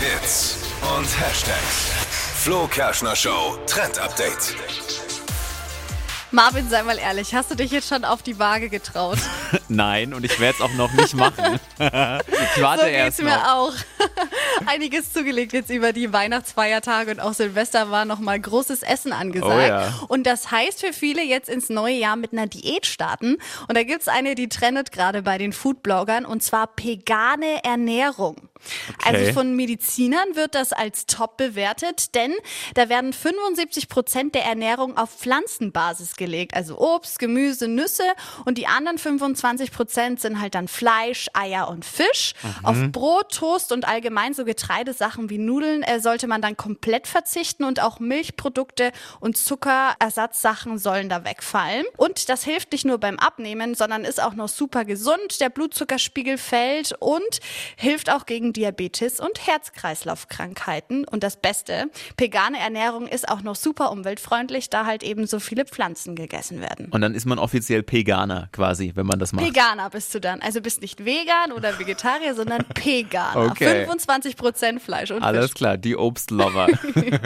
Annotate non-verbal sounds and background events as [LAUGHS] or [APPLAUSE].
Hits und Hashtags. Flo Kerschner Show Trend Update. Marvin, sei mal ehrlich, hast du dich jetzt schon auf die Waage getraut? [LAUGHS] Nein, und ich werde es auch noch nicht machen. [LAUGHS] ich warte so erst geht's noch. mir auch. Einiges zugelegt jetzt über die Weihnachtsfeiertage und auch Silvester war nochmal großes Essen angesagt. Oh ja. Und das heißt für viele jetzt ins neue Jahr mit einer Diät starten. Und da gibt's eine, die trendet gerade bei den Foodbloggern und zwar pegane Ernährung. Also von Medizinern wird das als top bewertet, denn da werden 75 Prozent der Ernährung auf Pflanzenbasis gelegt. Also Obst, Gemüse, Nüsse und die anderen 25 Prozent sind halt dann Fleisch, Eier und Fisch. Auf Brot, Toast und allgemein so Getreidesachen wie Nudeln äh, sollte man dann komplett verzichten und auch Milchprodukte und Zuckerersatzsachen sollen da wegfallen. Und das hilft nicht nur beim Abnehmen, sondern ist auch noch super gesund. Der Blutzuckerspiegel fällt und hilft auch gegen Diabetes und Herz-Kreislauf-Krankheiten. Und das Beste, vegane Ernährung ist auch noch super umweltfreundlich, da halt eben so viele Pflanzen gegessen werden. Und dann ist man offiziell Peganer quasi, wenn man das macht. Veganer bist du dann. Also bist nicht vegan oder Vegetarier, sondern Peganer. Okay. 25% Fleisch und Alles Fisch. klar, die Obstlover. [LAUGHS]